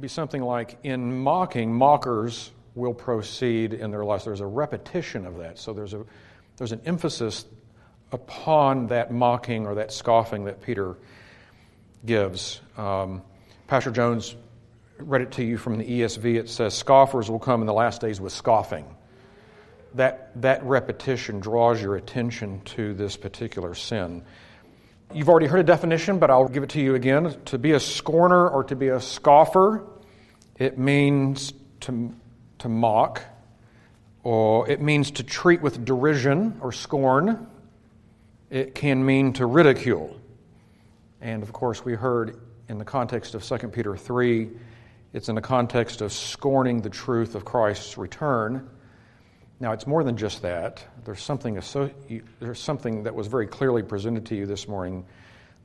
be something like in mocking, mockers will proceed in their lust. There's a repetition of that. So there's, a, there's an emphasis upon that mocking or that scoffing that Peter gives. Um, Pastor Jones read it to you from the ESV. It says, Scoffers will come in the last days with scoffing. That, that repetition draws your attention to this particular sin. You've already heard a definition, but I'll give it to you again. To be a scorner or to be a scoffer, it means to, to mock, or it means to treat with derision or scorn. It can mean to ridicule. And of course, we heard in the context of 2 Peter 3, it's in the context of scorning the truth of Christ's return. Now, it's more than just that. There's something, there's something that was very clearly presented to you this morning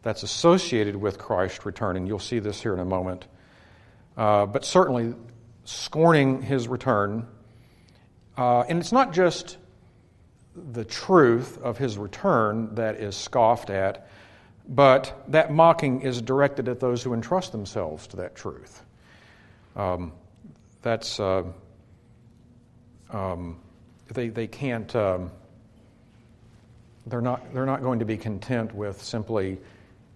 that's associated with Christ's return, and you'll see this here in a moment. Uh, but certainly, scorning his return. Uh, and it's not just the truth of his return that is scoffed at, but that mocking is directed at those who entrust themselves to that truth. Um, that's. Uh, um, they, they can't, um, they're, not, they're not going to be content with simply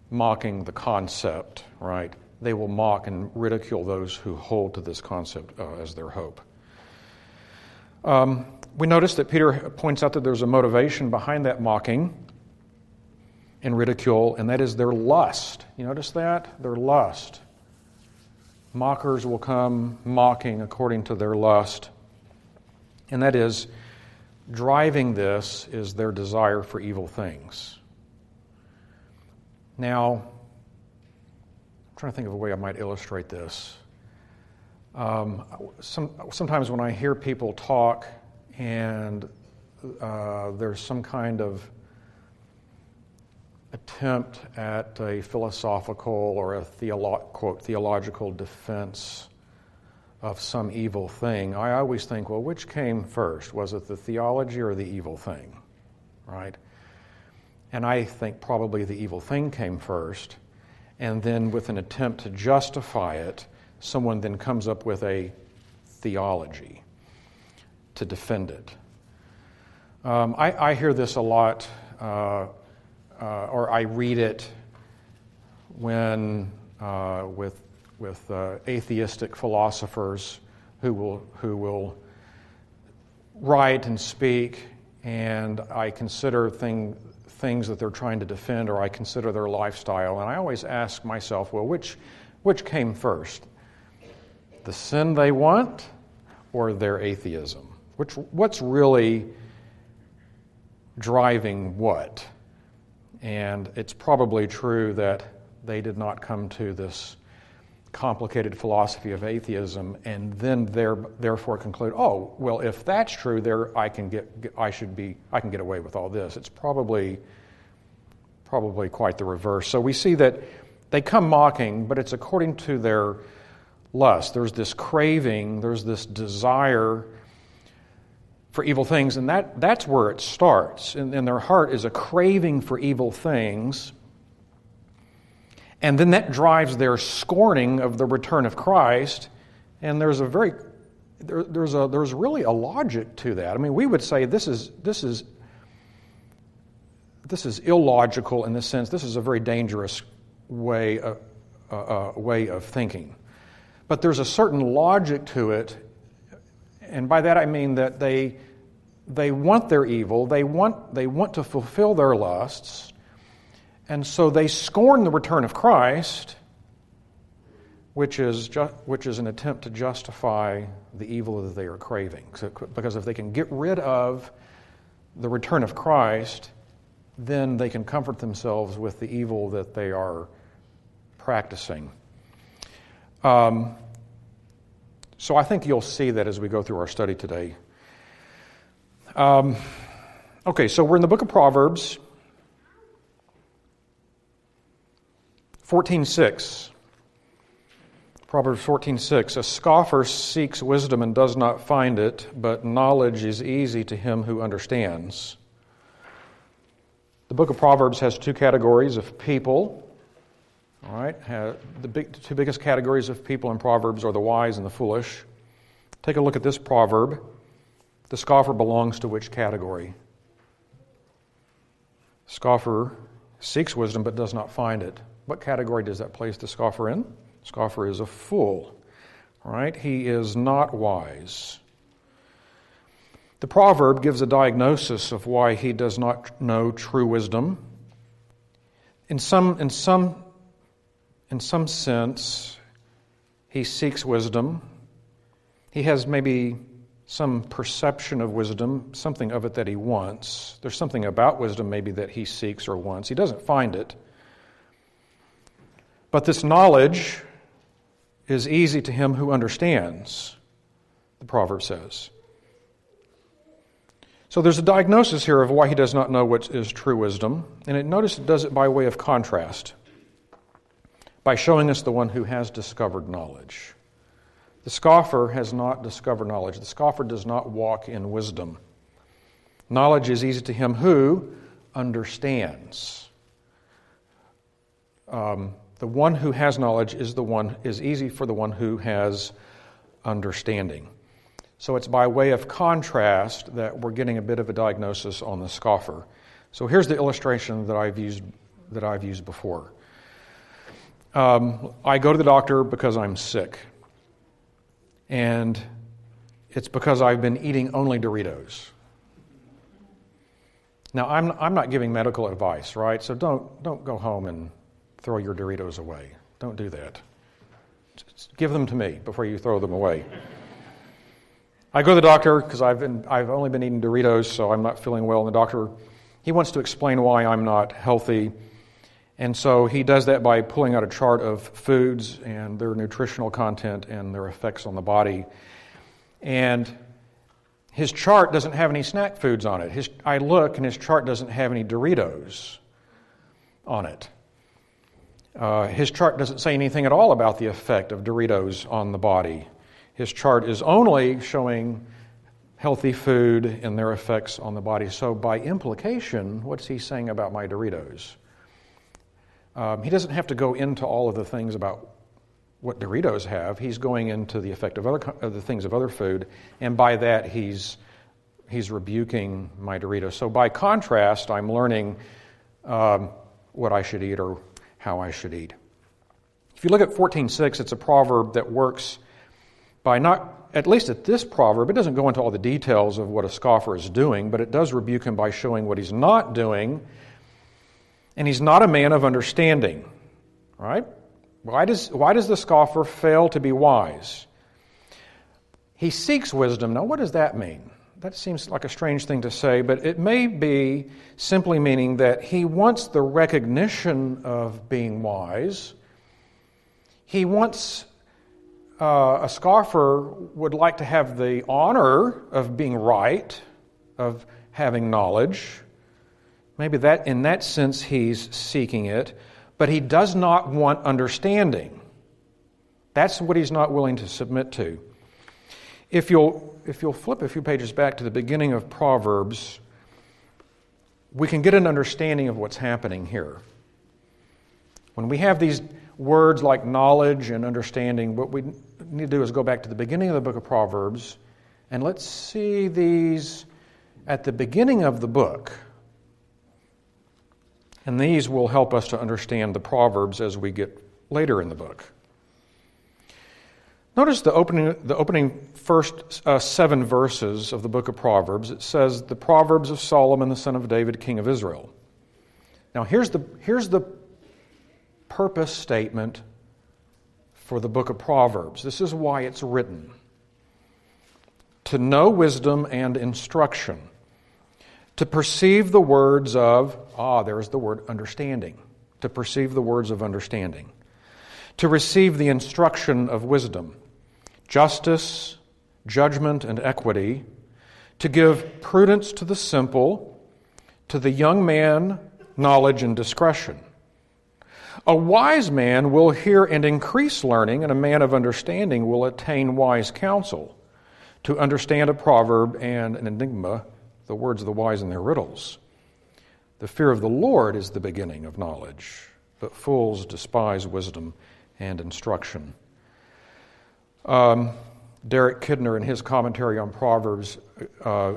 mocking the concept, right? They will mock and ridicule those who hold to this concept uh, as their hope. Um, we notice that Peter points out that there's a motivation behind that mocking and ridicule, and that is their lust. You notice that? Their lust. Mockers will come mocking according to their lust. And that is, driving this is their desire for evil things. Now, I'm trying to think of a way I might illustrate this. Um, some, sometimes when I hear people talk and uh, there's some kind of attempt at a philosophical or a theolo- quote, theological defense of some evil thing, I always think, well, which came first? Was it the theology or the evil thing? Right? And I think probably the evil thing came first, and then with an attempt to justify it, someone then comes up with a theology to defend it. Um, I, I, hear this a lot, uh, uh, or I read it when uh, with with uh, atheistic philosophers who will, who will write and speak, and I consider thing, things that they're trying to defend, or I consider their lifestyle. And I always ask myself, well, which, which came first? The sin they want or their atheism? Which, what's really driving what? And it's probably true that they did not come to this complicated philosophy of atheism and then there, therefore conclude, oh, well, if that's true, there I can get, I should be, I can get away with all this. It's probably, probably quite the reverse. So we see that they come mocking, but it's according to their lust. There's this craving, there's this desire for evil things, and that, that's where it starts. In, in their heart is a craving for evil things and then that drives their scorning of the return of Christ. And there's a very there, there's a there's really a logic to that. I mean, we would say this is this is this is illogical in the sense this is a very dangerous way of, uh, uh, way of thinking. But there's a certain logic to it, and by that I mean that they they want their evil, they want they want to fulfill their lusts, and so they scorn the return of Christ, which is, ju- which is an attempt to justify the evil that they are craving. So, because if they can get rid of the return of Christ, then they can comfort themselves with the evil that they are practicing. Um, so I think you'll see that as we go through our study today. Um, okay, so we're in the book of Proverbs. 14:6 Proverbs 14:6 A scoffer seeks wisdom and does not find it, but knowledge is easy to him who understands. The book of Proverbs has two categories of people. All right? The big, two biggest categories of people in Proverbs are the wise and the foolish. Take a look at this proverb. The scoffer belongs to which category? Scoffer seeks wisdom but does not find it. What category does that place the scoffer in? Scoffer is a fool. right? He is not wise. The proverb gives a diagnosis of why he does not know true wisdom. In some, in some, in some sense, he seeks wisdom. He has maybe some perception of wisdom, something of it that he wants. There's something about wisdom maybe that he seeks or wants. He doesn't find it. But this knowledge is easy to him who understands, the proverb says. So there's a diagnosis here of why he does not know what is true wisdom, and it, notice it does it by way of contrast, by showing us the one who has discovered knowledge. The scoffer has not discovered knowledge. The scoffer does not walk in wisdom. Knowledge is easy to him who understands. Um, the one who has knowledge is the one is easy for the one who has understanding. So it's by way of contrast that we're getting a bit of a diagnosis on the scoffer. So here's the illustration that I've used that I've used before. Um, I go to the doctor because I'm sick, and it's because I've been eating only Doritos. Now I'm I'm not giving medical advice, right? So don't don't go home and throw your Doritos away. Don't do that. Just give them to me before you throw them away. I go to the doctor because I've, I've only been eating Doritos, so I'm not feeling well. And the doctor, he wants to explain why I'm not healthy. And so he does that by pulling out a chart of foods and their nutritional content and their effects on the body. And his chart doesn't have any snack foods on it. His, I look, and his chart doesn't have any Doritos on it. Uh, his chart doesn't say anything at all about the effect of Doritos on the body. His chart is only showing healthy food and their effects on the body. So, by implication, what's he saying about my Doritos? Um, he doesn't have to go into all of the things about what Doritos have. He's going into the effect of other of the things of other food, and by that he's he's rebuking my Doritos. So, by contrast, I'm learning um, what I should eat or how I should eat. If you look at 14:6, it's a proverb that works by not, at least at this proverb, it doesn't go into all the details of what a scoffer is doing, but it does rebuke him by showing what he's not doing. And he's not a man of understanding. Right? Why does, why does the scoffer fail to be wise? He seeks wisdom. Now, what does that mean? That seems like a strange thing to say, but it may be simply meaning that he wants the recognition of being wise. He wants uh, a scoffer would like to have the honor of being right, of having knowledge. Maybe that in that sense he's seeking it, but he does not want understanding. That's what he's not willing to submit to. If you'll, if you'll flip a few pages back to the beginning of Proverbs, we can get an understanding of what's happening here. When we have these words like knowledge and understanding, what we need to do is go back to the beginning of the book of Proverbs and let's see these at the beginning of the book. And these will help us to understand the Proverbs as we get later in the book. Notice the opening, the opening first uh, seven verses of the book of Proverbs. It says, The Proverbs of Solomon, the son of David, king of Israel. Now, here's the, here's the purpose statement for the book of Proverbs. This is why it's written to know wisdom and instruction, to perceive the words of, ah, there's the word understanding, to perceive the words of understanding, to receive the instruction of wisdom, justice, judgment, and equity, to give prudence to the simple, to the young man, knowledge and discretion a wise man will hear and increase learning, and a man of understanding will attain wise counsel. To understand a proverb and an enigma, the words of the wise and their riddles. The fear of the Lord is the beginning of knowledge, but fools despise wisdom and instruction. Um, Derek Kidner, in his commentary on Proverbs, uh,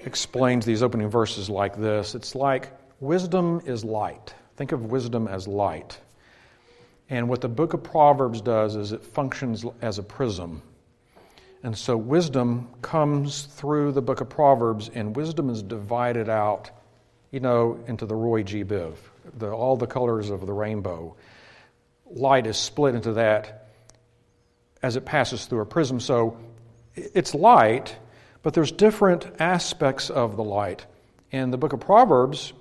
explains these opening verses like this It's like wisdom is light. Think of wisdom as light. And what the book of Proverbs does is it functions as a prism. And so wisdom comes through the book of Proverbs, and wisdom is divided out, you know, into the Roy G. Biv, the, all the colors of the rainbow. Light is split into that as it passes through a prism. So it's light, but there's different aspects of the light. And the book of Proverbs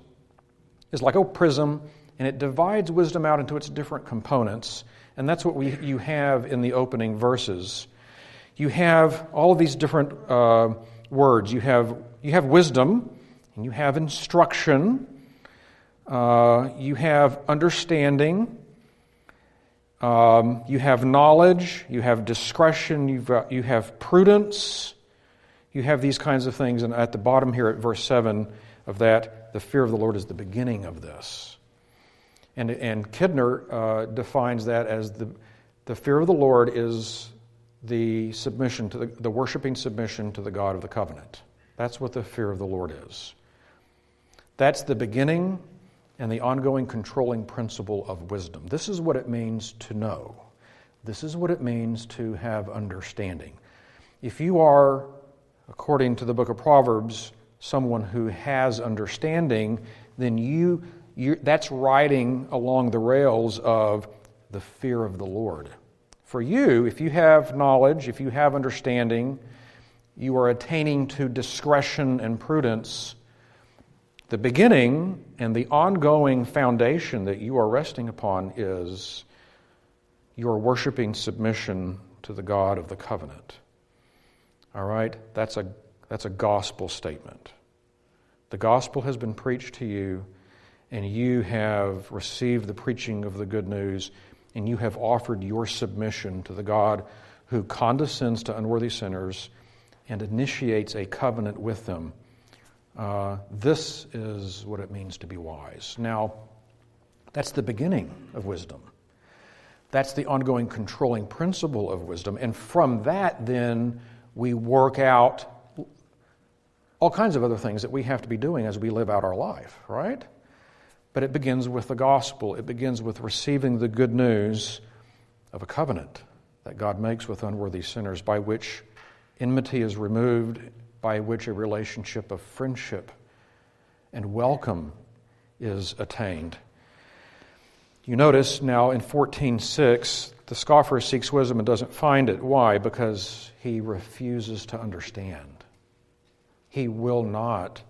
is like a prism, and it divides wisdom out into its different components. And that's what we, you have in the opening verses. You have all of these different uh, words. You have, you have wisdom, and you have instruction, uh, you have understanding, um, you have knowledge, you have discretion, you've got, you have prudence, you have these kinds of things. And at the bottom here at verse 7 of that, the fear of the Lord is the beginning of this. And, and Kidner uh, defines that as the, the fear of the Lord is the submission to the, the worshiping submission to the God of the covenant. That's what the fear of the Lord is. That's the beginning and the ongoing controlling principle of wisdom. This is what it means to know. This is what it means to have understanding. If you are according to the book of Proverbs, someone who has understanding, then you, you that's riding along the rails of the fear of the Lord. For you, if you have knowledge, if you have understanding, you are attaining to discretion and prudence. The beginning and the ongoing foundation that you are resting upon is your worshiping submission to the God of the covenant. All right? That's a, that's a gospel statement. The gospel has been preached to you, and you have received the preaching of the good news, and you have offered your submission to the God who condescends to unworthy sinners and initiates a covenant with them. Uh, this is what it means to be wise. Now, that's the beginning of wisdom. That's the ongoing controlling principle of wisdom. And from that, then, we work out all kinds of other things that we have to be doing as we live out our life, right? But it begins with the gospel. It begins with receiving the good news of a covenant that God makes with unworthy sinners by which enmity is removed, by which a relationship of friendship and welcome is attained. You notice now in 14:6 the scoffer seeks wisdom and doesn't find it. Why? Because he refuses to understand. He will not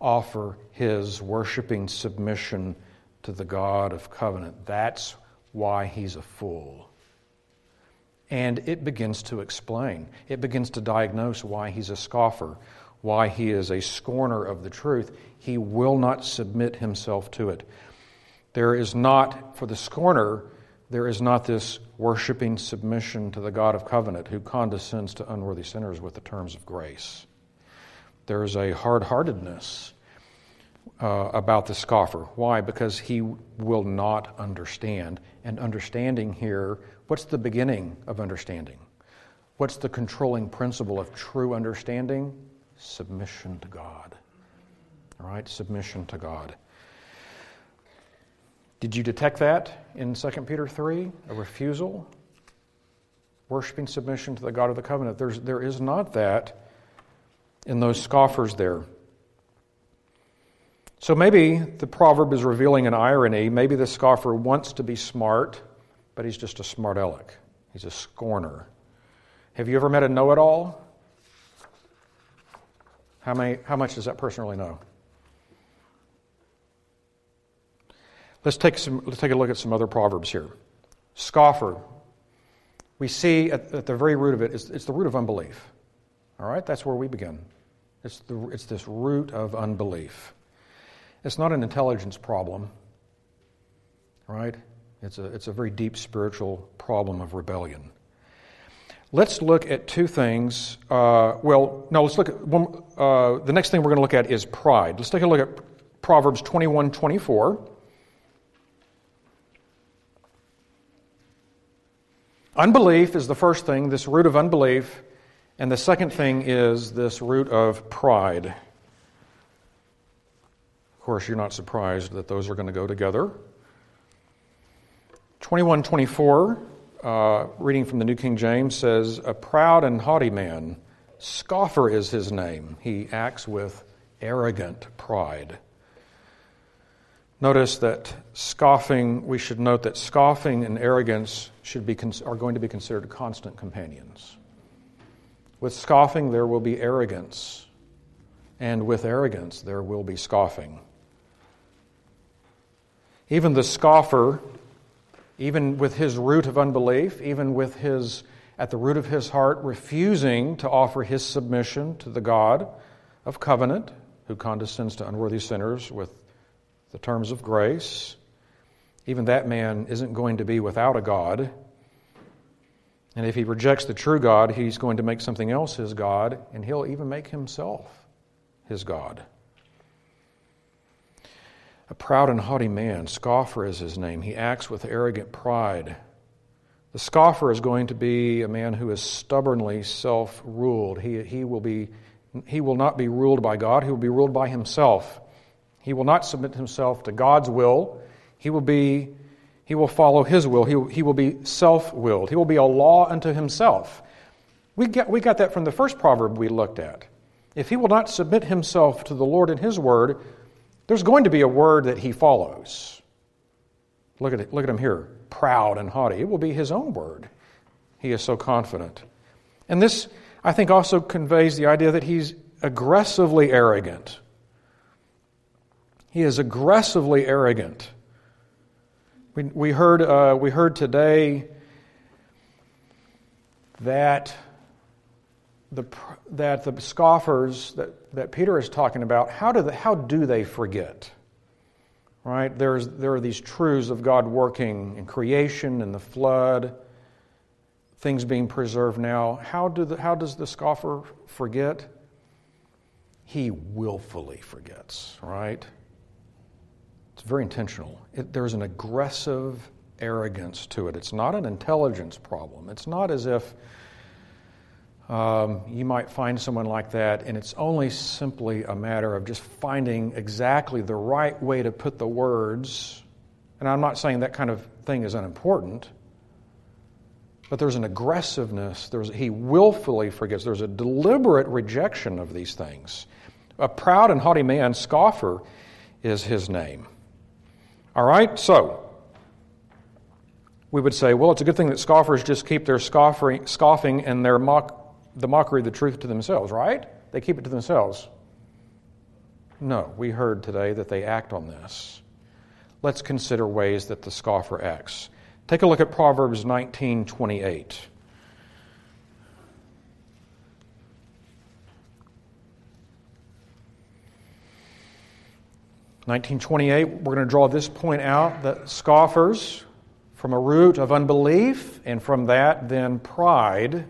offer his worshiping submission to the God of covenant. That's why he's a fool. And it begins to explain, it begins to diagnose why he's a scoffer, why he is a scorner of the truth. He will not submit himself to it. There is not, for the scorner, there is not this worshiping submission to the God of covenant who condescends to unworthy sinners with the terms of grace. There is a hard heartedness uh, about the scoffer. Why? Because he will not understand. And understanding here, what's the beginning of understanding? What's the controlling principle of true understanding? Submission to God. All right? Submission to God. Did you detect that in 2 Peter 3? A refusal? Worshipping submission to the God of the covenant. There's, there is not that in those scoffers there. So maybe the proverb is revealing an irony. Maybe the scoffer wants to be smart, but he's just a smart aleck. He's a scorner. Have you ever met a know it all? How, many, how much does that person really know? Let's take, some, let's take a look at some other proverbs here. Scoffer. We see at, at the very root of it, it's, it's the root of unbelief. All right? That's where we begin. It's, the, it's this root of unbelief. It's not an intelligence problem, right? It's a, it's a very deep spiritual problem of rebellion. Let's look at two things. Uh, well, no, let's look at one, uh, the next thing we're going to look at is pride. Let's take a look at Proverbs 21 24. Unbelief is the first thing, this root of unbelief, and the second thing is this root of pride. Of course, you're not surprised that those are going to go together. 2124, uh, reading from the New King James, says, A proud and haughty man, scoffer is his name. He acts with arrogant pride. Notice that scoffing, we should note that scoffing and arrogance should be, are going to be considered constant companions. With scoffing, there will be arrogance, and with arrogance, there will be scoffing. Even the scoffer, even with his root of unbelief, even with his, at the root of his heart, refusing to offer his submission to the God of covenant, who condescends to unworthy sinners with the terms of grace, even that man isn't going to be without a God. And if he rejects the true God, he's going to make something else his God, and he'll even make himself his God. A proud and haughty man, scoffer is his name. He acts with arrogant pride. The scoffer is going to be a man who is stubbornly self ruled. He, he, will be, he will not be ruled by God, he will be ruled by himself. He will not submit himself to God's will. He will be he will follow his will. He, he will be self-willed. He will be a law unto himself. We got, we got that from the first proverb we looked at. If he will not submit himself to the Lord and his word, there's going to be a word that he follows. Look at it, look at him here, proud and haughty. It will be his own word. He is so confident. And this, I think, also conveys the idea that he's aggressively arrogant. He is aggressively arrogant. We, we, heard, uh, we heard today that the, that the scoffers that, that Peter is talking about, how do, they, how do they forget? Right? There's, there are these truths of God working in creation and the flood, things being preserved now. How, do the, how does the scoffer forget? He willfully forgets, right? It's very intentional. It, there's an aggressive arrogance to it. It's not an intelligence problem. It's not as if um, you might find someone like that and it's only simply a matter of just finding exactly the right way to put the words. And I'm not saying that kind of thing is unimportant, but there's an aggressiveness. There's, he willfully forgets. There's a deliberate rejection of these things. A proud and haughty man, scoffer, is his name. All right? So, we would say, well, it's a good thing that scoffers just keep their scoffing, scoffing and their mock, the mockery of the truth to themselves, right? They keep it to themselves. No, we heard today that they act on this. Let's consider ways that the scoffer acts. Take a look at Proverbs 19 28. 1928, we're going to draw this point out that scoffers, from a root of unbelief, and from that, then pride.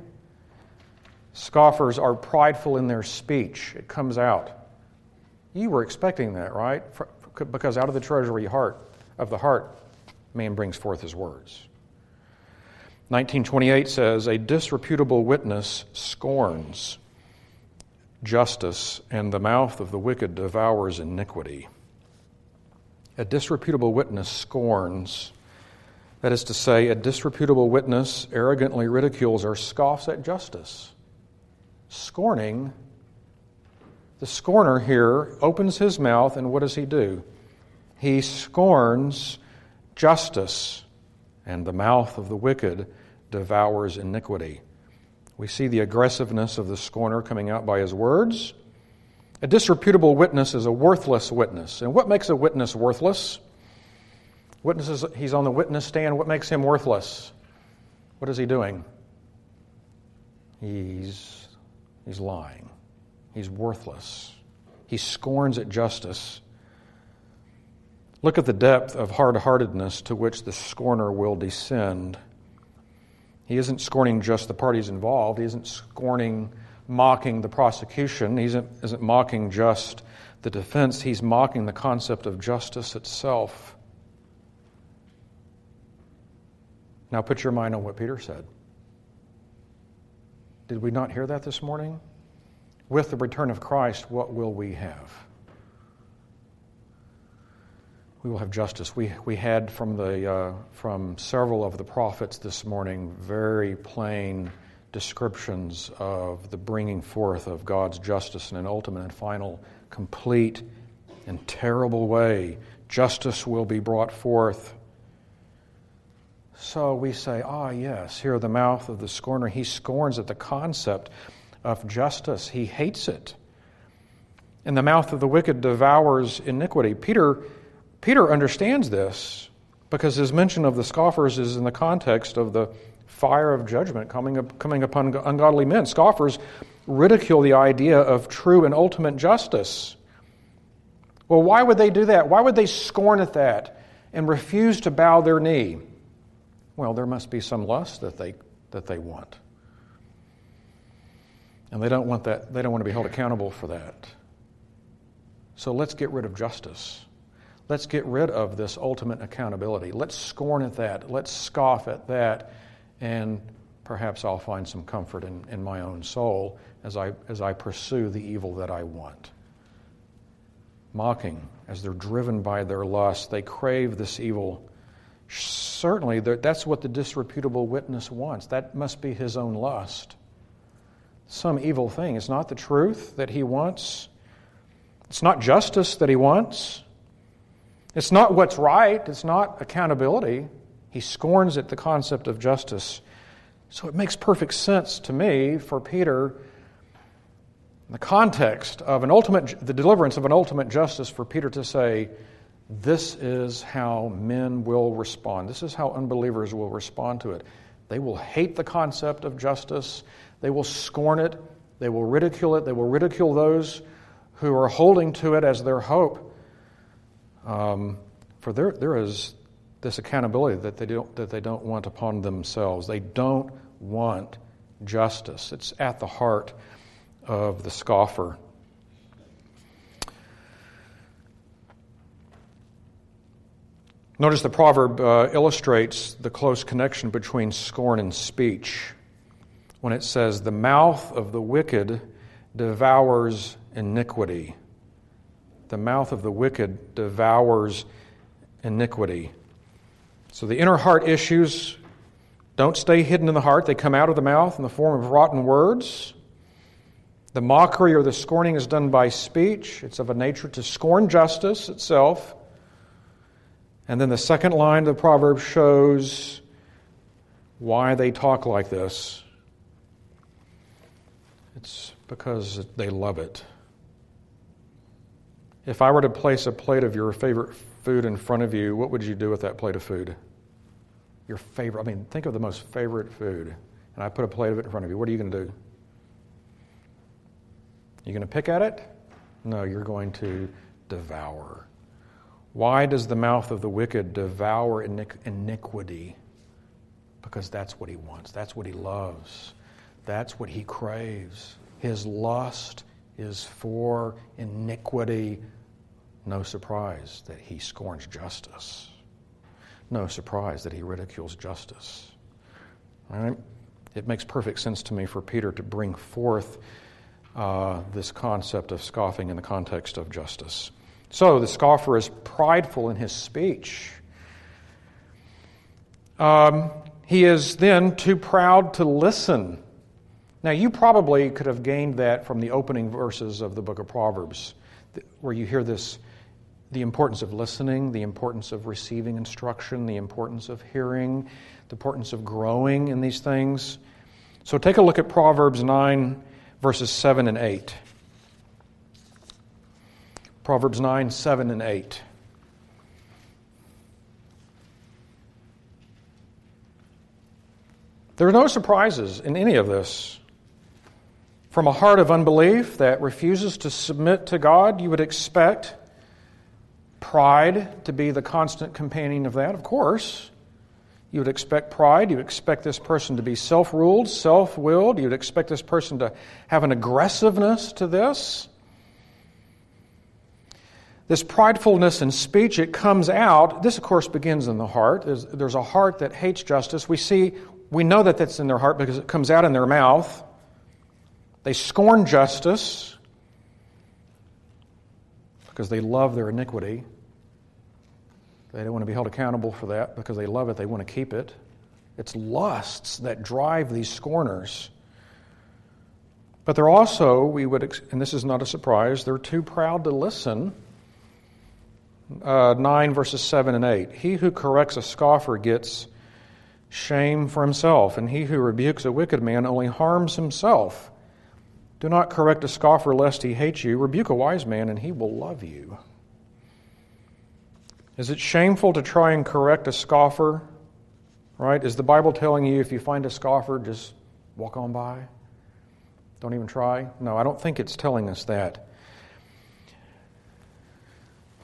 Scoffers are prideful in their speech. It comes out. You were expecting that, right? Because out of the treasury heart of the heart, man brings forth his words. 1928 says, A disreputable witness scorns justice, and the mouth of the wicked devours iniquity a disreputable witness scorns. That is to say, a disreputable witness arrogantly ridicules or scoffs at justice. Scorning, the scorner here opens his mouth, and what does he do? He scorns justice, and the mouth of the wicked devours iniquity. We see the aggressiveness of the scorner coming out by his words. A disreputable witness is a worthless witness. And what makes a witness worthless? Witnesses, he's on the witness stand. What makes him worthless? What is he doing? He's, he's lying. He's worthless. He scorns at justice. Look at the depth of hard heartedness to which the scorner will descend. He isn't scorning just the parties involved, he isn't scorning mocking the prosecution, he isn't, isn't mocking just the defense, he's mocking the concept of justice itself. Now put your mind on what Peter said. Did we not hear that this morning? With the return of Christ, what will we have? We will have justice. We, we had from, the, uh, from several of the prophets this morning very plain descriptions of the bringing forth of God's justice in an ultimate and final, complete, and terrible way. Justice will be brought forth. So we say, ah, yes, here the mouth of the scorner. He scorns at the concept of justice, he hates it. And the mouth of the wicked devours iniquity. Peter, Peter understands this because his mention of the scoffers is in the context of the fire of judgment coming, up, coming upon ungodly men. Scoffers ridicule the idea of true and ultimate justice. Well, why would they do that? Why would they scorn at that and refuse to bow their knee? Well, there must be some lust that they, that they want. And they don't want that, they don't want to be held accountable for that. So let's get rid of justice. Let's get rid of this ultimate accountability. Let's scorn at that. Let's scoff at that and perhaps I'll find some comfort in, in my own soul as I, as I pursue the evil that I want. Mocking, as they're driven by their lust, they crave this evil. Certainly, that's what the disreputable witness wants. That must be his own lust. Some evil thing. It's not the truth that he wants, it's not justice that he wants, it's not what's right, it's not accountability. He scorns at the concept of justice. So it makes perfect sense to me for Peter, in the context of an ultimate, the deliverance of an ultimate justice, for Peter to say, This is how men will respond. This is how unbelievers will respond to it. They will hate the concept of justice, they will scorn it, they will ridicule it, they will ridicule those who are holding to it as their hope. Um, for there, there is this accountability that they don't, that they don't want upon themselves. They don't want justice. It's at the heart of the scoffer. Notice the proverb uh, illustrates the close connection between scorn and speech when it says, The mouth of the wicked devours iniquity. The mouth of the wicked devours iniquity. So the inner heart issues don't stay hidden in the heart, they come out of the mouth in the form of rotten words. The mockery or the scorning is done by speech. It's of a nature to scorn justice itself. And then the second line of the proverb shows why they talk like this. It's because they love it. If I were to place a plate of your favorite food in front of you, what would you do with that plate of food? Your favorite, I mean, think of the most favorite food, and I put a plate of it in front of you. What are you going to do? You going to pick at it? No, you're going to devour. Why does the mouth of the wicked devour iniquity? Because that's what he wants. That's what he loves. That's what he craves. His lust is for iniquity. No surprise that he scorns justice. No surprise that he ridicules justice. All right? It makes perfect sense to me for Peter to bring forth uh, this concept of scoffing in the context of justice. So the scoffer is prideful in his speech. Um, he is then too proud to listen. Now, you probably could have gained that from the opening verses of the book of Proverbs, where you hear this the importance of listening, the importance of receiving instruction, the importance of hearing, the importance of growing in these things. So take a look at Proverbs 9, verses 7 and 8. Proverbs 9, 7 and 8. There are no surprises in any of this. From a heart of unbelief that refuses to submit to God, you would expect pride to be the constant companion of that, of course. You would expect pride. You would expect this person to be self ruled, self willed. You would expect this person to have an aggressiveness to this. This pridefulness in speech, it comes out. This, of course, begins in the heart. There's, there's a heart that hates justice. We see, we know that that's in their heart because it comes out in their mouth. They scorn justice because they love their iniquity. They don't want to be held accountable for that because they love it, they want to keep it. It's lusts that drive these scorners. But they're also, we would, and this is not a surprise, they're too proud to listen. Uh, 9 verses 7 and 8. He who corrects a scoffer gets shame for himself, and he who rebukes a wicked man only harms himself. Do not correct a scoffer lest he hate you. Rebuke a wise man, and he will love you. Is it shameful to try and correct a scoffer? Right? Is the Bible telling you if you find a scoffer, just walk on by? Don't even try? No, I don't think it's telling us that.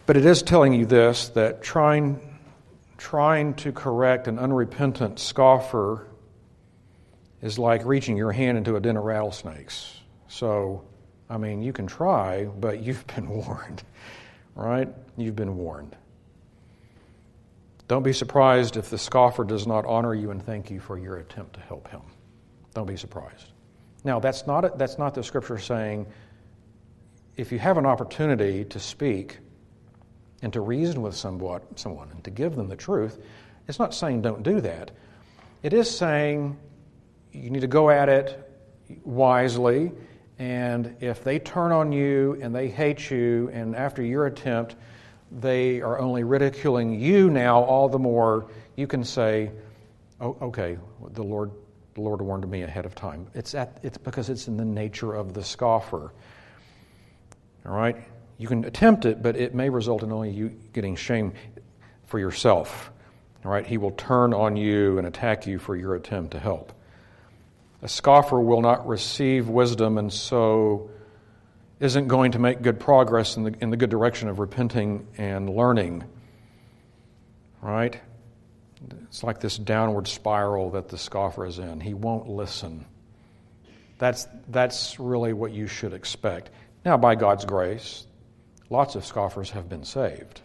But it is telling you this that trying, trying to correct an unrepentant scoffer is like reaching your hand into a den of rattlesnakes. So, I mean, you can try, but you've been warned, right? You've been warned. Don't be surprised if the scoffer does not honor you and thank you for your attempt to help him. Don't be surprised. Now, that's not, a, that's not the scripture saying if you have an opportunity to speak and to reason with somewhat, someone and to give them the truth, it's not saying don't do that. It is saying you need to go at it wisely, and if they turn on you and they hate you, and after your attempt, they are only ridiculing you now all the more, you can say, oh, okay, the Lord, the Lord warned me ahead of time. It's, at, it's because it's in the nature of the scoffer. All right? You can attempt it, but it may result in only you getting shame for yourself. Right? He will turn on you and attack you for your attempt to help. A scoffer will not receive wisdom and so isn't going to make good progress in the, in the good direction of repenting and learning. Right? It's like this downward spiral that the scoffer is in. He won't listen. That's, that's really what you should expect. Now, by God's grace, lots of scoffers have been saved.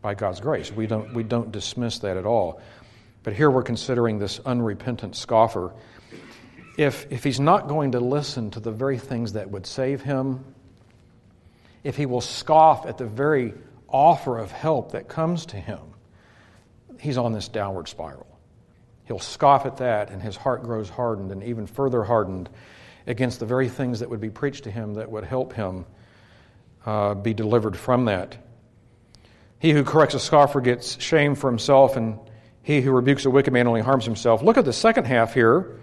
By God's grace. We don't, we don't dismiss that at all. But here we're considering this unrepentant scoffer if, if he's not going to listen to the very things that would save him, if he will scoff at the very offer of help that comes to him, he's on this downward spiral. He'll scoff at that, and his heart grows hardened and even further hardened against the very things that would be preached to him that would help him uh, be delivered from that. He who corrects a scoffer gets shame for himself, and he who rebukes a wicked man only harms himself. Look at the second half here.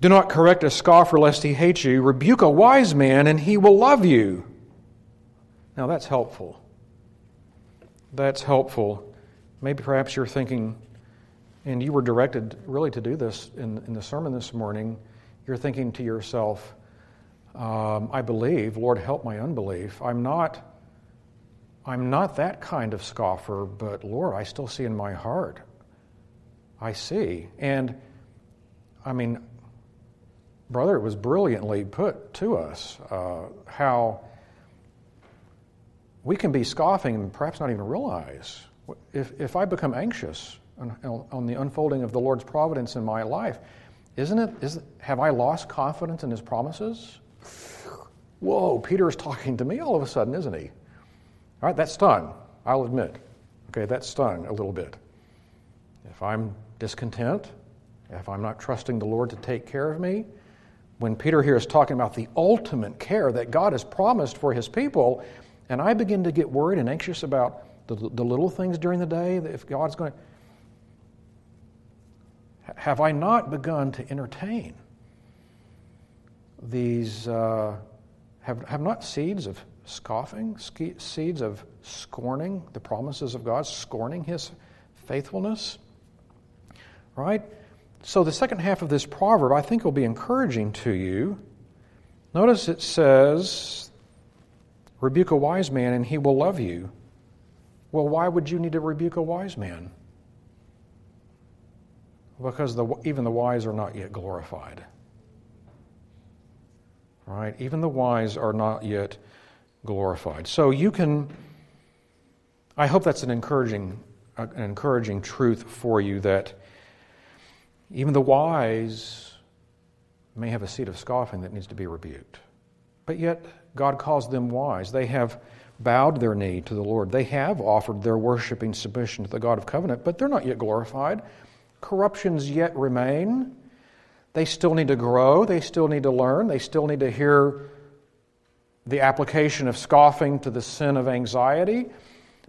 Do not correct a scoffer lest he hate you. Rebuke a wise man and he will love you. Now that's helpful. That's helpful. Maybe perhaps you're thinking, and you were directed really to do this in, in the sermon this morning. You're thinking to yourself, um, I believe, Lord, help my unbelief. I'm not. I'm not that kind of scoffer, but Lord, I still see in my heart. I see. And I mean, brother, it was brilliantly put to us uh, how we can be scoffing and perhaps not even realize. If, if I become anxious on, on the unfolding of the Lord's providence in my life, isn't it, is, have I lost confidence in His promises? Whoa, Peter is talking to me all of a sudden, isn't he? All right, that stung, I'll admit. Okay, that stung a little bit. If I'm discontent, if I'm not trusting the Lord to take care of me, when Peter here is talking about the ultimate care that God has promised for his people, and I begin to get worried and anxious about the, the little things during the day, if God's going to. Have I not begun to entertain these, uh, have, have not seeds of scoffing, seeds of scorning the promises of God, scorning his faithfulness? Right? So, the second half of this proverb I think will be encouraging to you. Notice it says, Rebuke a wise man and he will love you. Well, why would you need to rebuke a wise man? Because the, even the wise are not yet glorified. Right? Even the wise are not yet glorified. So you can, I hope that's an encouraging, uh, an encouraging truth for you that even the wise may have a seed of scoffing that needs to be rebuked. But yet, God calls them wise. They have bowed their knee to the Lord. They have offered their worshiping submission to the God of covenant, but they're not yet glorified. Corruptions yet remain. They still need to grow. They still need to learn. They still need to hear the application of scoffing to the sin of anxiety.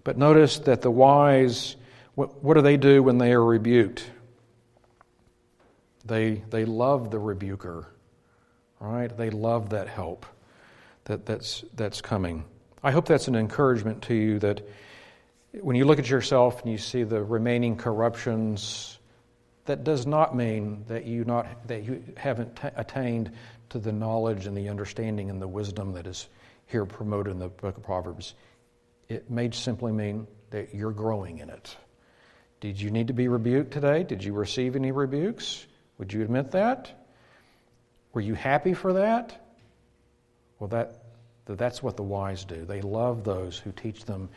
But notice that the wise, what, what do they do when they are rebuked? They, they love the rebuker, right? They love that help that, that's, that's coming. I hope that's an encouragement to you that when you look at yourself and you see the remaining corruptions, that does not mean that you, not, that you haven't t- attained to the knowledge and the understanding and the wisdom that is here promoted in the book of Proverbs. It may simply mean that you're growing in it. Did you need to be rebuked today? Did you receive any rebukes? Would you admit that? Were you happy for that? Well, that, that's what the wise do. They love those who teach them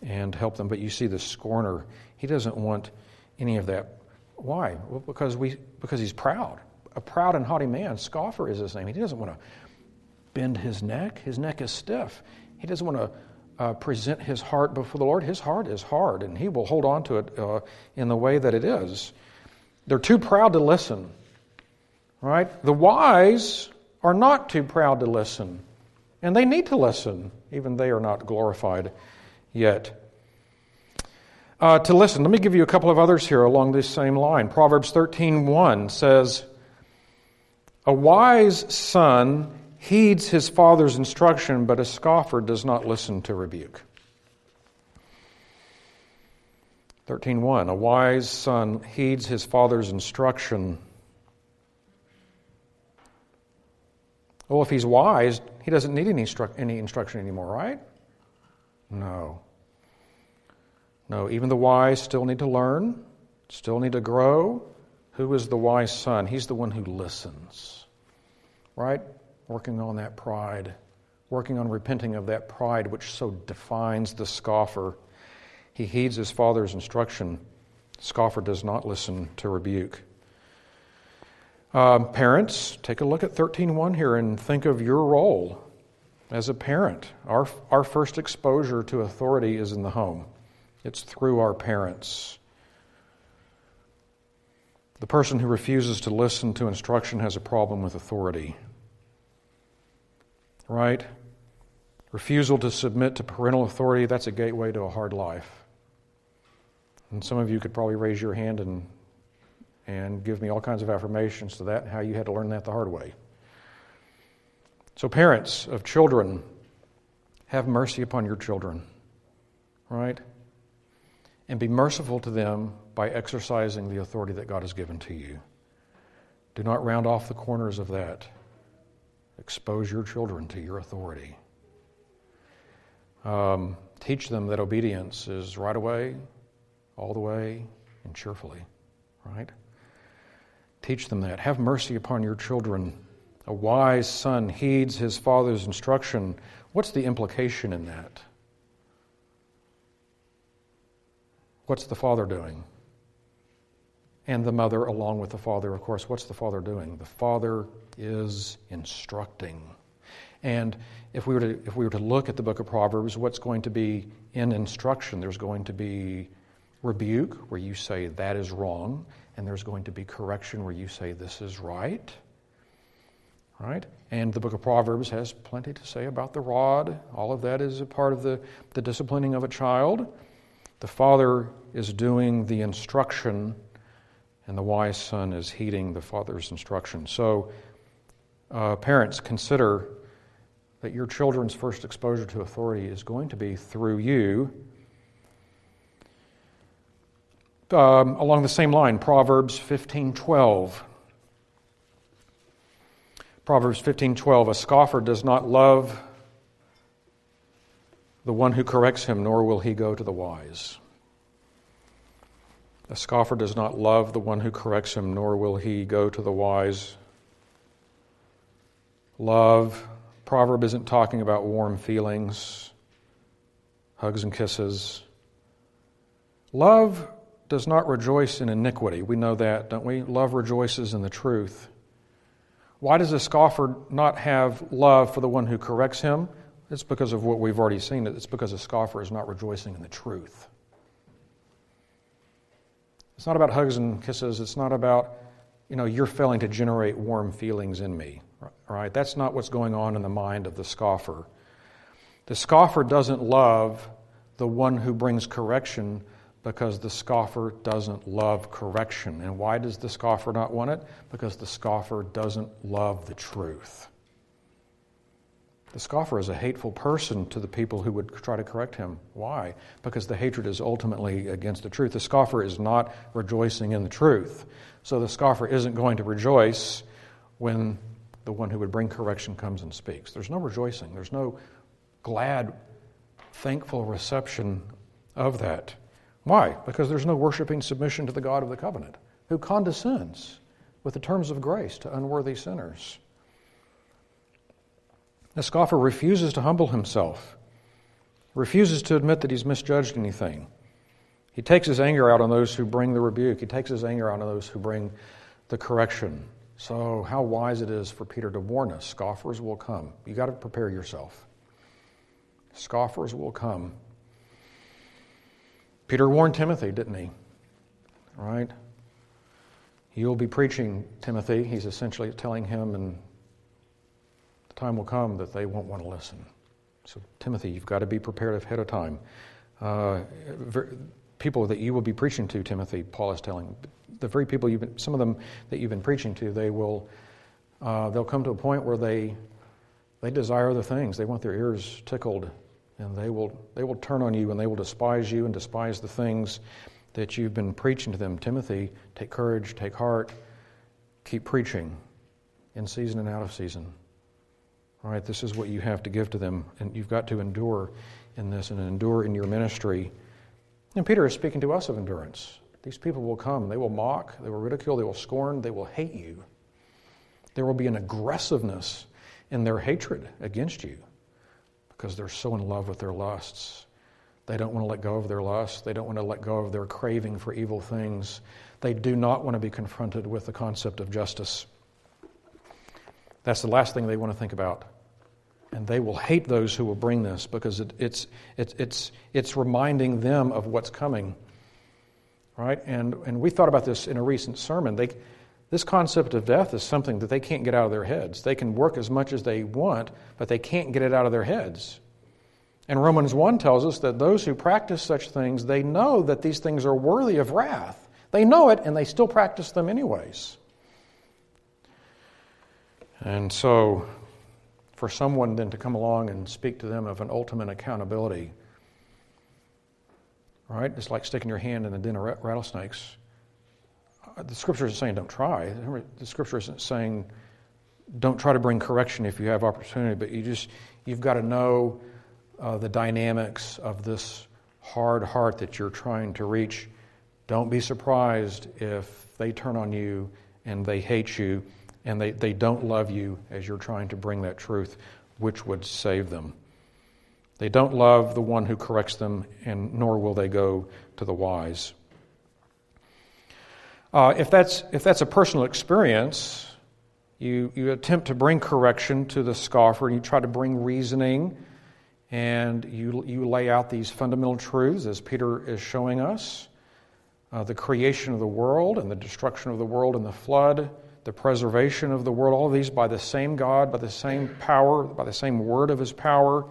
and help them. But you see, the scorner, he doesn't want any of that. Why? Well, because, we, because he's proud. A proud and haughty man. Scoffer is his name. He doesn't want to bend his neck. His neck is stiff. He doesn't want to uh, present his heart before the Lord. His heart is hard, and he will hold on to it uh, in the way that it is. They're too proud to listen. Right? The wise are not too proud to listen. And they need to listen, even they are not glorified yet. Uh, to listen, let me give you a couple of others here along this same line. Proverbs 13:1 says, "A wise son heeds his father's instruction, but a scoffer does not listen to rebuke." 13:1 A wise son heeds his father's instruction. Well, if he's wise, he doesn't need any, instru- any instruction anymore, right? No. No, even the wise still need to learn, still need to grow. Who is the wise son? He's the one who listens, right? Working on that pride, working on repenting of that pride which so defines the scoffer he heeds his father's instruction. Scoffer does not listen to rebuke. Um, parents, take a look at 13.1 here and think of your role as a parent. Our, our first exposure to authority is in the home, it's through our parents. The person who refuses to listen to instruction has a problem with authority. Right? Refusal to submit to parental authority, that's a gateway to a hard life. And some of you could probably raise your hand and, and give me all kinds of affirmations to that how you had to learn that the hard way. So, parents of children, have mercy upon your children, right? And be merciful to them by exercising the authority that God has given to you. Do not round off the corners of that. Expose your children to your authority. Um, teach them that obedience is right away, all the way and cheerfully, right? Teach them that. Have mercy upon your children. A wise son heeds his father's instruction. What's the implication in that? What's the father doing? And the mother, along with the father, of course, what's the father doing? The father is instructing. And if we were to, if we were to look at the book of Proverbs, what's going to be in instruction? There's going to be rebuke, where you say that is wrong, and there's going to be correction where you say this is right. Right? And the book of Proverbs has plenty to say about the rod. All of that is a part of the, the disciplining of a child. The father is doing the instruction, and the wise son is heeding the father's instruction. So, uh, parents, consider that your children's first exposure to authority is going to be through you um, along the same line, Proverbs 15:12. Proverbs 15:12, a scoffer does not love the one who corrects him, nor will he go to the wise. A scoffer does not love the one who corrects him, nor will he go to the wise. Love, proverb isn't talking about warm feelings, hugs and kisses. Love does not rejoice in iniquity. We know that, don't we? Love rejoices in the truth. Why does a scoffer not have love for the one who corrects him? It's because of what we've already seen. It's because the scoffer is not rejoicing in the truth. It's not about hugs and kisses. It's not about, you know, you're failing to generate warm feelings in me. Right? That's not what's going on in the mind of the scoffer. The scoffer doesn't love the one who brings correction because the scoffer doesn't love correction. And why does the scoffer not want it? Because the scoffer doesn't love the truth. The scoffer is a hateful person to the people who would try to correct him. Why? Because the hatred is ultimately against the truth. The scoffer is not rejoicing in the truth. So the scoffer isn't going to rejoice when the one who would bring correction comes and speaks. There's no rejoicing, there's no glad, thankful reception of that. Why? Because there's no worshiping submission to the God of the covenant, who condescends with the terms of grace to unworthy sinners. The scoffer refuses to humble himself, refuses to admit that he's misjudged anything. He takes his anger out on those who bring the rebuke, he takes his anger out on those who bring the correction. So, how wise it is for Peter to warn us scoffers will come. You got to prepare yourself. Scoffers will come. Peter warned Timothy, didn't he? Right? You'll be preaching, Timothy. He's essentially telling him and time will come that they won't want to listen. So, Timothy, you've got to be prepared ahead of time. Uh, people that you will be preaching to, Timothy, Paul is telling, the very people you've been, some of them that you've been preaching to, they will, uh, they'll come to a point where they, they desire other things. They want their ears tickled, and they will, they will turn on you and they will despise you and despise the things that you've been preaching to them. Timothy, take courage, take heart, keep preaching in season and out of season. All right, this is what you have to give to them, and you've got to endure in this and endure in your ministry. And Peter is speaking to us of endurance. These people will come, they will mock, they will ridicule, they will scorn, they will hate you. There will be an aggressiveness in their hatred against you because they're so in love with their lusts. They don't want to let go of their lusts. They don't want to let go of their craving for evil things. They do not want to be confronted with the concept of justice. That's the last thing they want to think about. And they will hate those who will bring this because it, it's, it, it's, it's reminding them of what's coming. Right? And, and we thought about this in a recent sermon. They, this concept of death is something that they can't get out of their heads. They can work as much as they want, but they can't get it out of their heads. And Romans 1 tells us that those who practice such things, they know that these things are worthy of wrath. They know it, and they still practice them anyways. And so, for someone then to come along and speak to them of an ultimate accountability, right? It's like sticking your hand in a den of rattlesnakes. Uh, the scripture isn't saying don't try. The scripture isn't saying don't try to bring correction if you have opportunity, but you just you've got to know uh, the dynamics of this hard heart that you're trying to reach. Don't be surprised if they turn on you and they hate you and they, they don't love you as you're trying to bring that truth, which would save them. They don't love the one who corrects them, and nor will they go to the wise. Uh, if, that's, if that's a personal experience, you, you attempt to bring correction to the scoffer, and you try to bring reasoning, and you, you lay out these fundamental truths as Peter is showing us uh, the creation of the world and the destruction of the world in the flood the preservation of the world, all these by the same God, by the same power, by the same word of his power.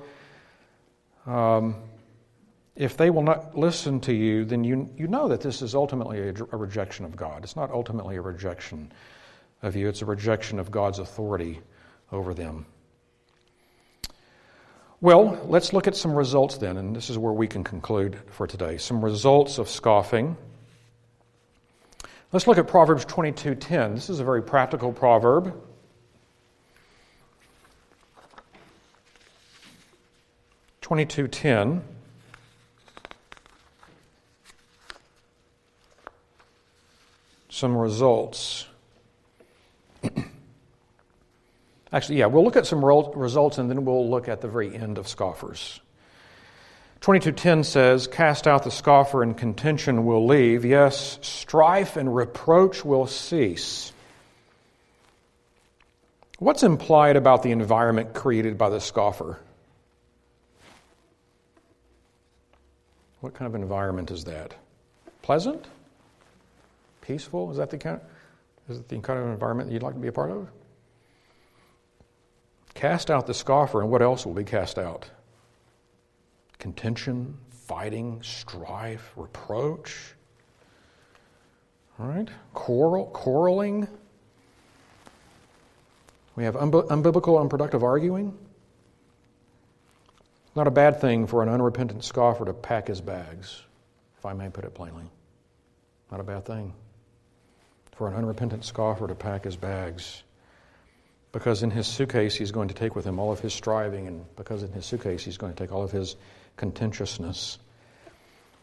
Um, if they will not listen to you, then you, you know that this is ultimately a, a rejection of God. It's not ultimately a rejection of you, it's a rejection of God's authority over them. Well, let's look at some results then, and this is where we can conclude for today. Some results of scoffing. Let's look at Proverbs 22:10. This is a very practical proverb. Twenty-two ten. Some results. Actually, yeah, we'll look at some results and then we'll look at the very end of scoffers. 22:10 says, "Cast out the scoffer and contention will leave; yes, strife and reproach will cease." What's implied about the environment created by the scoffer? What kind of environment is that? Pleasant? Peaceful? Is that the kind? Is it the kind of environment that you'd like to be a part of? Cast out the scoffer, and what else will be cast out? Contention, fighting, strife, reproach. All right? Quarrel, quarreling. We have unbiblical, unproductive arguing. Not a bad thing for an unrepentant scoffer to pack his bags, if I may put it plainly. Not a bad thing for an unrepentant scoffer to pack his bags. Because in his suitcase, he's going to take with him all of his striving, and because in his suitcase, he's going to take all of his contentiousness.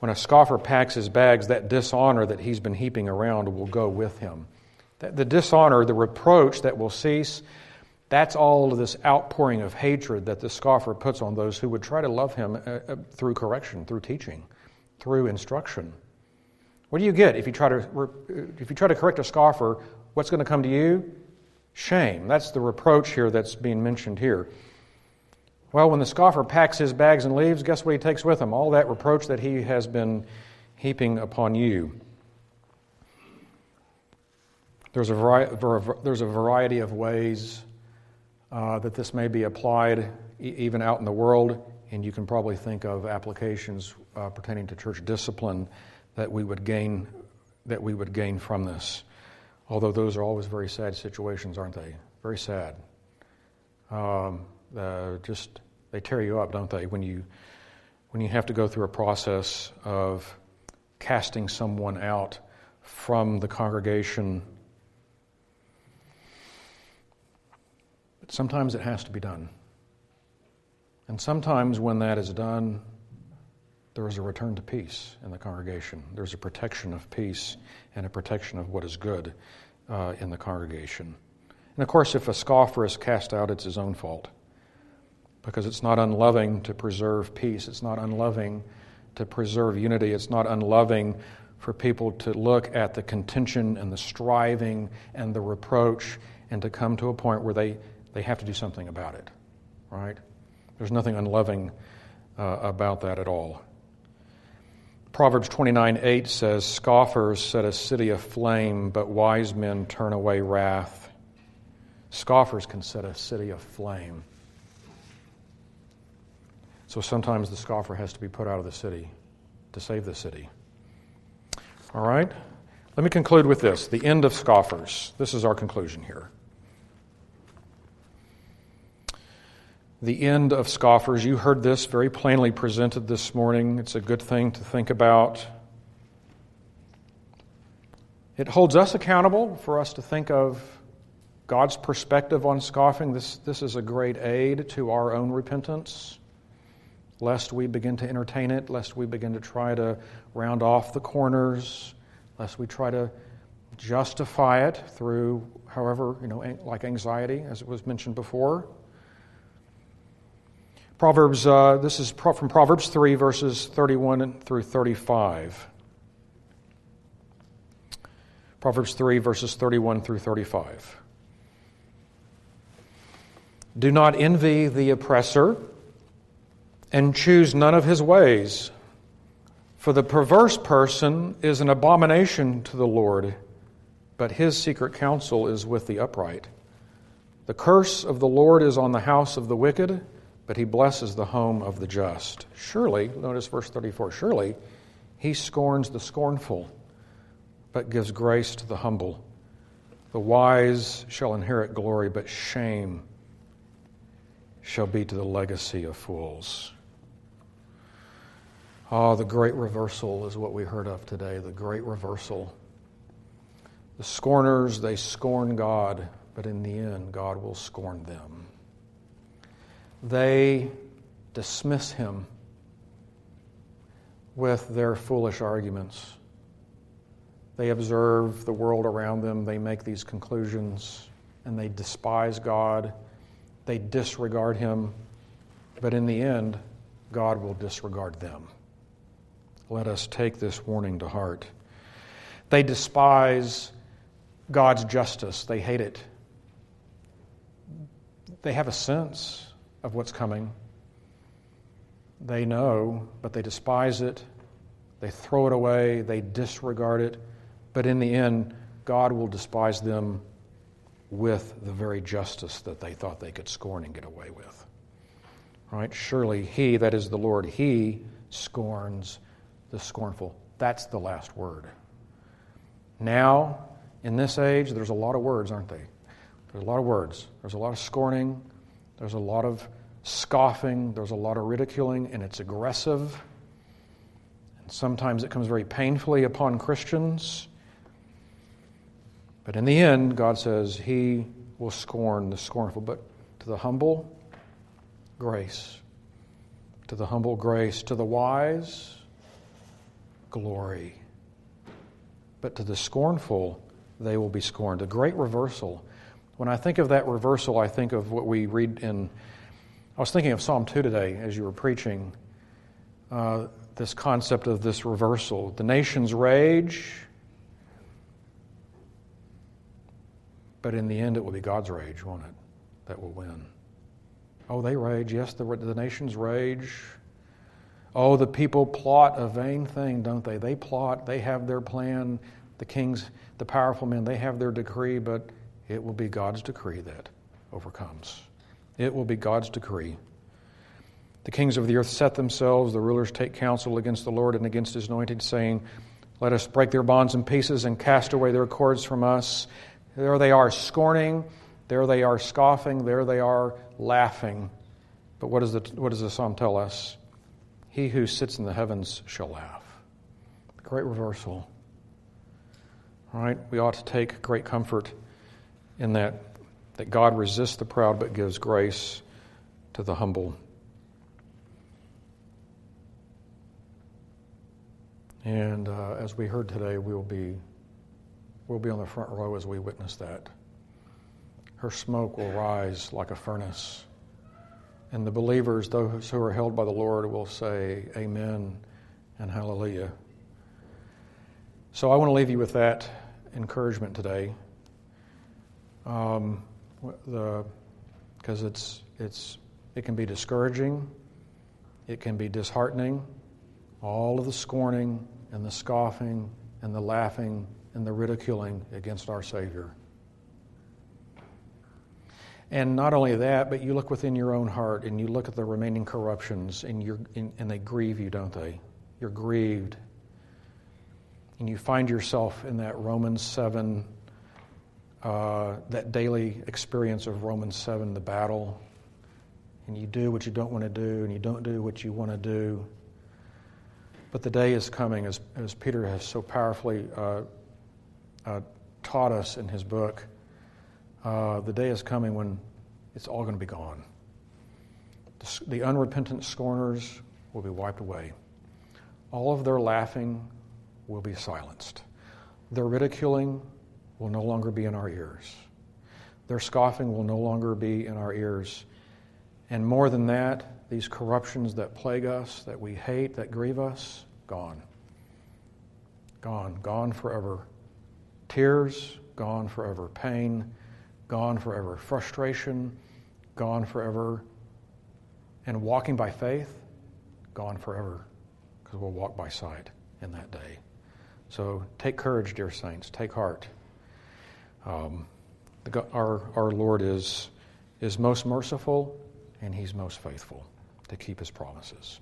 When a scoffer packs his bags, that dishonor that he's been heaping around will go with him. The dishonor, the reproach that will cease, that's all of this outpouring of hatred that the scoffer puts on those who would try to love him uh, uh, through correction, through teaching, through instruction. What do you get if you try to, uh, if you try to correct a scoffer? What's going to come to you? Shame. That's the reproach here that's being mentioned here. Well, when the scoffer packs his bags and leaves, guess what he takes with him? All that reproach that he has been heaping upon you. There's a, there's a variety of ways uh, that this may be applied e- even out in the world, and you can probably think of applications uh, pertaining to church discipline that we would gain that we would gain from this. Although those are always very sad situations, aren't they? Very sad. Um, uh, just they tear you up, don't they? When you when you have to go through a process of casting someone out from the congregation But sometimes it has to be done. And sometimes when that is done, there is a return to peace in the congregation. There's a protection of peace and a protection of what is good uh, in the congregation. And of course, if a scoffer is cast out, it's his own fault because it's not unloving to preserve peace. It's not unloving to preserve unity. It's not unloving for people to look at the contention and the striving and the reproach and to come to a point where they they have to do something about it, right? There's nothing unloving uh, about that at all. Proverbs 29 8 says, Scoffers set a city aflame, but wise men turn away wrath. Scoffers can set a city aflame. So sometimes the scoffer has to be put out of the city to save the city. All right? Let me conclude with this the end of scoffers. This is our conclusion here. the end of scoffers. You heard this very plainly presented this morning. It's a good thing to think about. It holds us accountable for us to think of God's perspective on scoffing. This, this is a great aid to our own repentance, lest we begin to entertain it, lest we begin to try to round off the corners, lest we try to justify it through, however, you know, like anxiety, as it was mentioned before. Proverbs, uh, this is from Proverbs 3, verses 31 through 35. Proverbs 3, verses 31 through 35. Do not envy the oppressor and choose none of his ways, for the perverse person is an abomination to the Lord, but his secret counsel is with the upright. The curse of the Lord is on the house of the wicked but he blesses the home of the just. Surely, notice verse 34 surely he scorns the scornful, but gives grace to the humble. The wise shall inherit glory, but shame shall be to the legacy of fools. Oh, the great reversal is what we heard of today, the great reversal. The scorners, they scorn God, but in the end, God will scorn them they dismiss him with their foolish arguments. They observe the world around them, they make these conclusions, and they despise God. They disregard him, but in the end, God will disregard them. Let us take this warning to heart. They despise God's justice, they hate it they have a sense of what's coming. They know, but they despise it. They throw it away. They disregard it. But in the end, God will despise them with the very justice that they thought they could scorn and get away with. Right? Surely He, that is the Lord, He scorns the scornful. That's the last word. Now, in this age, there's a lot of words, aren't they? There's a lot of words. There's a lot of scorning. There's a lot of scoffing. There's a lot of ridiculing, and it's aggressive. And sometimes it comes very painfully upon Christians. But in the end, God says He will scorn the scornful. But to the humble, grace. To the humble, grace. To the wise, glory. But to the scornful, they will be scorned. A great reversal. When I think of that reversal, I think of what we read in. I was thinking of Psalm 2 today as you were preaching. Uh, this concept of this reversal. The nations rage, but in the end, it will be God's rage, won't it? That will win. Oh, they rage. Yes, the, the nations rage. Oh, the people plot a vain thing, don't they? They plot, they have their plan. The kings, the powerful men, they have their decree, but it will be God's decree that overcomes. It will be God's decree. The kings of the earth set themselves, the rulers take counsel against the Lord and against his anointed, saying, Let us break their bonds in pieces and cast away their cords from us. There they are scorning, there they are scoffing, there they are laughing. But what does the, what does the psalm tell us? He who sits in the heavens shall laugh. Great reversal. Right, we ought to take great comfort in that that God resists the proud but gives grace to the humble. And uh, as we heard today, we'll be we'll be on the front row as we witness that. Her smoke will rise like a furnace. And the believers, those who are held by the Lord, will say, Amen and Hallelujah. So I want to leave you with that encouragement today. Um, because it's, it's, it can be discouraging, it can be disheartening. All of the scorning and the scoffing and the laughing and the ridiculing against our Savior. And not only that, but you look within your own heart and you look at the remaining corruptions and, you're, and they grieve you, don't they? You're grieved. And you find yourself in that Romans 7, uh, that daily experience of Romans 7, the battle. And you do what you don't want to do, and you don't do what you want to do. But the day is coming, as, as Peter has so powerfully uh, uh, taught us in his book uh, the day is coming when it's all going to be gone. The, the unrepentant scorners will be wiped away. All of their laughing will be silenced. Their ridiculing will no longer be in our ears. Their scoffing will no longer be in our ears. And more than that, these corruptions that plague us, that we hate, that grieve us, gone. Gone, gone forever. Tears, gone forever. Pain, gone forever. Frustration, gone forever. And walking by faith, gone forever, because we'll walk by sight in that day. So take courage, dear saints. Take heart. Um, the, our, our Lord is, is most merciful, and He's most faithful to keep His promises.